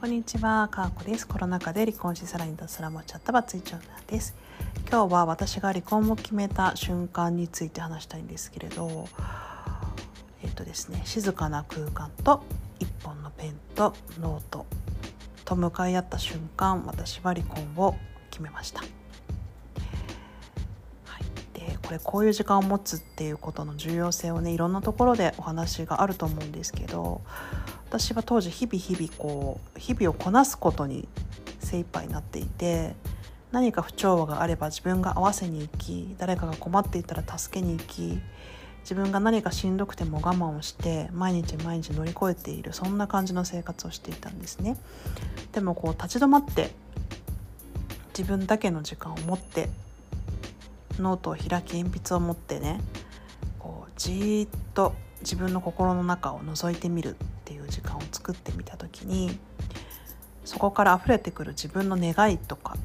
こんにちは、かーこです。コロナ禍で離婚しさらに脱サラもっちゃったバツイチ女です。今日は私が離婚を決めた瞬間について話したいんですけれど、えっとですね、静かな空間と一本のペンとノートと向かい合った瞬間、私は離婚を決めました。これこういう時間を持つっていうことの重要性をねいろんなところでお話があると思うんですけど私は当時日々日々こう日々をこなすことに精一杯になっていて何か不調和があれば自分が合わせに行き誰かが困っていたら助けに行き自分が何かしんどくても我慢をして毎日毎日乗り越えているそんな感じの生活をしていたんですね。でもこう立ち止まって自分だけの時間を持ってノートを開き鉛筆を持ってねこうじーっと自分の心の中を覗いてみるっていう時間を作ってみた時にそこから溢れてくる自分の願いとか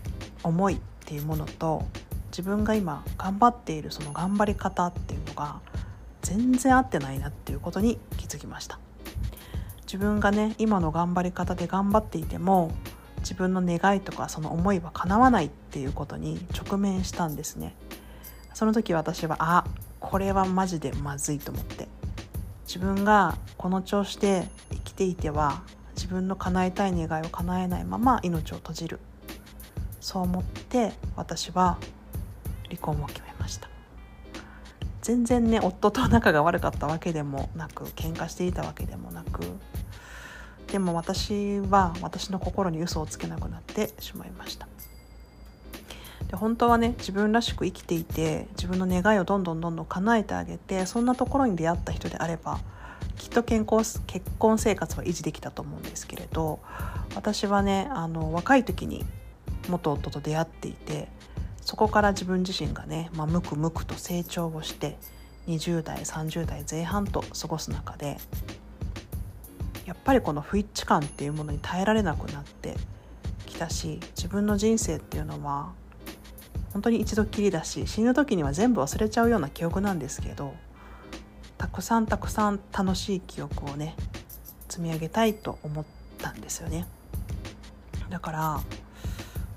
思いっていうものと自分が今頑張っているその頑張り方っていうのが全然合ってないなっていうことに気づきました。自分がね今の頑張り方で頑張っていても自分の願いとかその思いは叶わないっていうことに直面したんですね。その時私はあこれはマジでまずいと思って。自分がこの調子で生きていては自分の叶えたい願いを叶えないまま命を閉じる。そう思って私は離婚を決めました。全然ね夫と仲が悪かったわけでもなく喧嘩していたわけでもなくでも私は私の心に嘘をつけなくなってしまいました。で本当はね自分らしく生きていて自分の願いをどんどんどんどん叶えてあげてそんなところに出会った人であればきっと健康結婚生活は維持できたと思うんですけれど私はねあの若い時に元夫と出会っていてそこから自分自身がね、まあ、むくむくと成長をして20代30代前半と過ごす中でやっぱりこの不一致感っていうものに耐えられなくなってきたし自分の人生っていうのは本当に一度きりだし死ぬ時には全部忘れちゃうような記憶なんですけどたくさんたくさん楽しい記憶をね積み上げたいと思ったんですよね。だから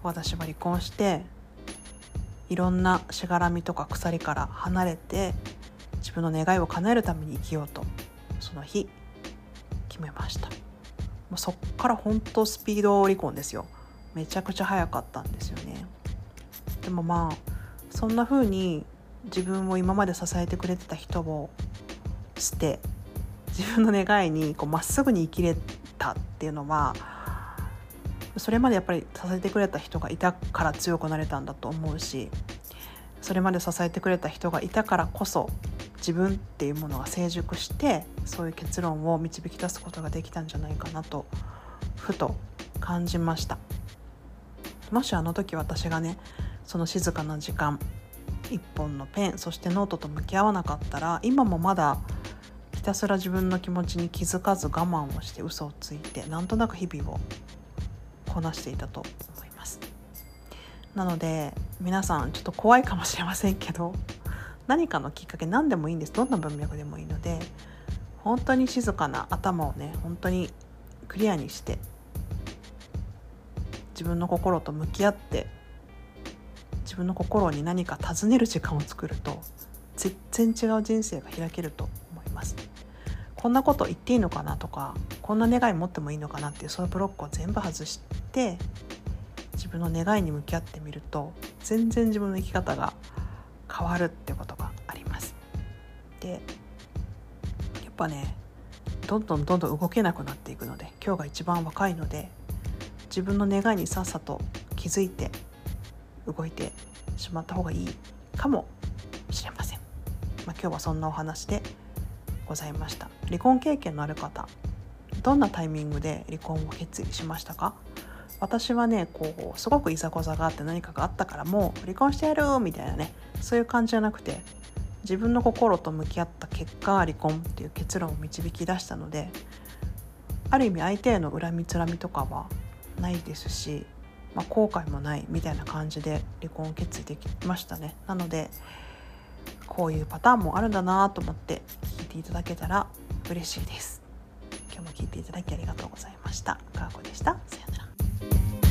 私は離婚していろんなしがらみとか鎖から離れて自分の願いを叶えるために生きようとその日決めました。もうそっから本当スピード離婚ですよ。めちゃくちゃ早かったんですよね。でもまあそんな風に自分を今まで支えてくれてた人を捨て自分の願いにまっすぐに生きれたっていうのはそれまでやっぱり支えてくれた人がいたから強くなれたんだと思うしそれまで支えてくれた人がいたからこそ自分っていうものが成熟してそういう結論を導き出すことができたんじゃないかなとふと感じました。もしあの時私がねその静かな時間一本のペンそしてノートと向き合わなかったら今もまだひたすら自分の気持ちに気づかず我慢をして嘘をついてなんとなく日々をこなしていたと思います。なので皆さんちょっと怖いかもしれませんけど何かのきっかけ何でもいいんです。どんな文脈でもいいので本当に静かな頭をね本当にクリアにして自分の心と向き合って分の心に何か尋ねる時間を作ると全然違う人生が開けると思います。こんなこと言っていいのかなとかこんな願い持ってもいいのかなっていうそういうブロックを全部外して自分の願いに向き合ってみると全然自分の生き方が変わるってことがあります。でやっぱねどんどんどんどん動けなくなっていくので今日が一番若いので自分の願いにさっさと気づいて動いてしまった方がいいかもしれません、まあ、今日はそんなお話でございました。離婚経験のある方どんなタイミングで離婚を決意しましたか？私はねこうすごくいざこざがあって何かがあったからもう離婚してやるみたいなねそういう感じじゃなくて自分の心と向き合った結果離婚っていう結論を導き出したのである意味相手への恨みつらみとかはないですしまあ、後悔もないみたいな感じで離婚を決意できましたねなのでこういうパターンもあるんだなと思って聞いていただけたら嬉しいです今日も聞いていただきありがとうございました。かーこでした。さようなら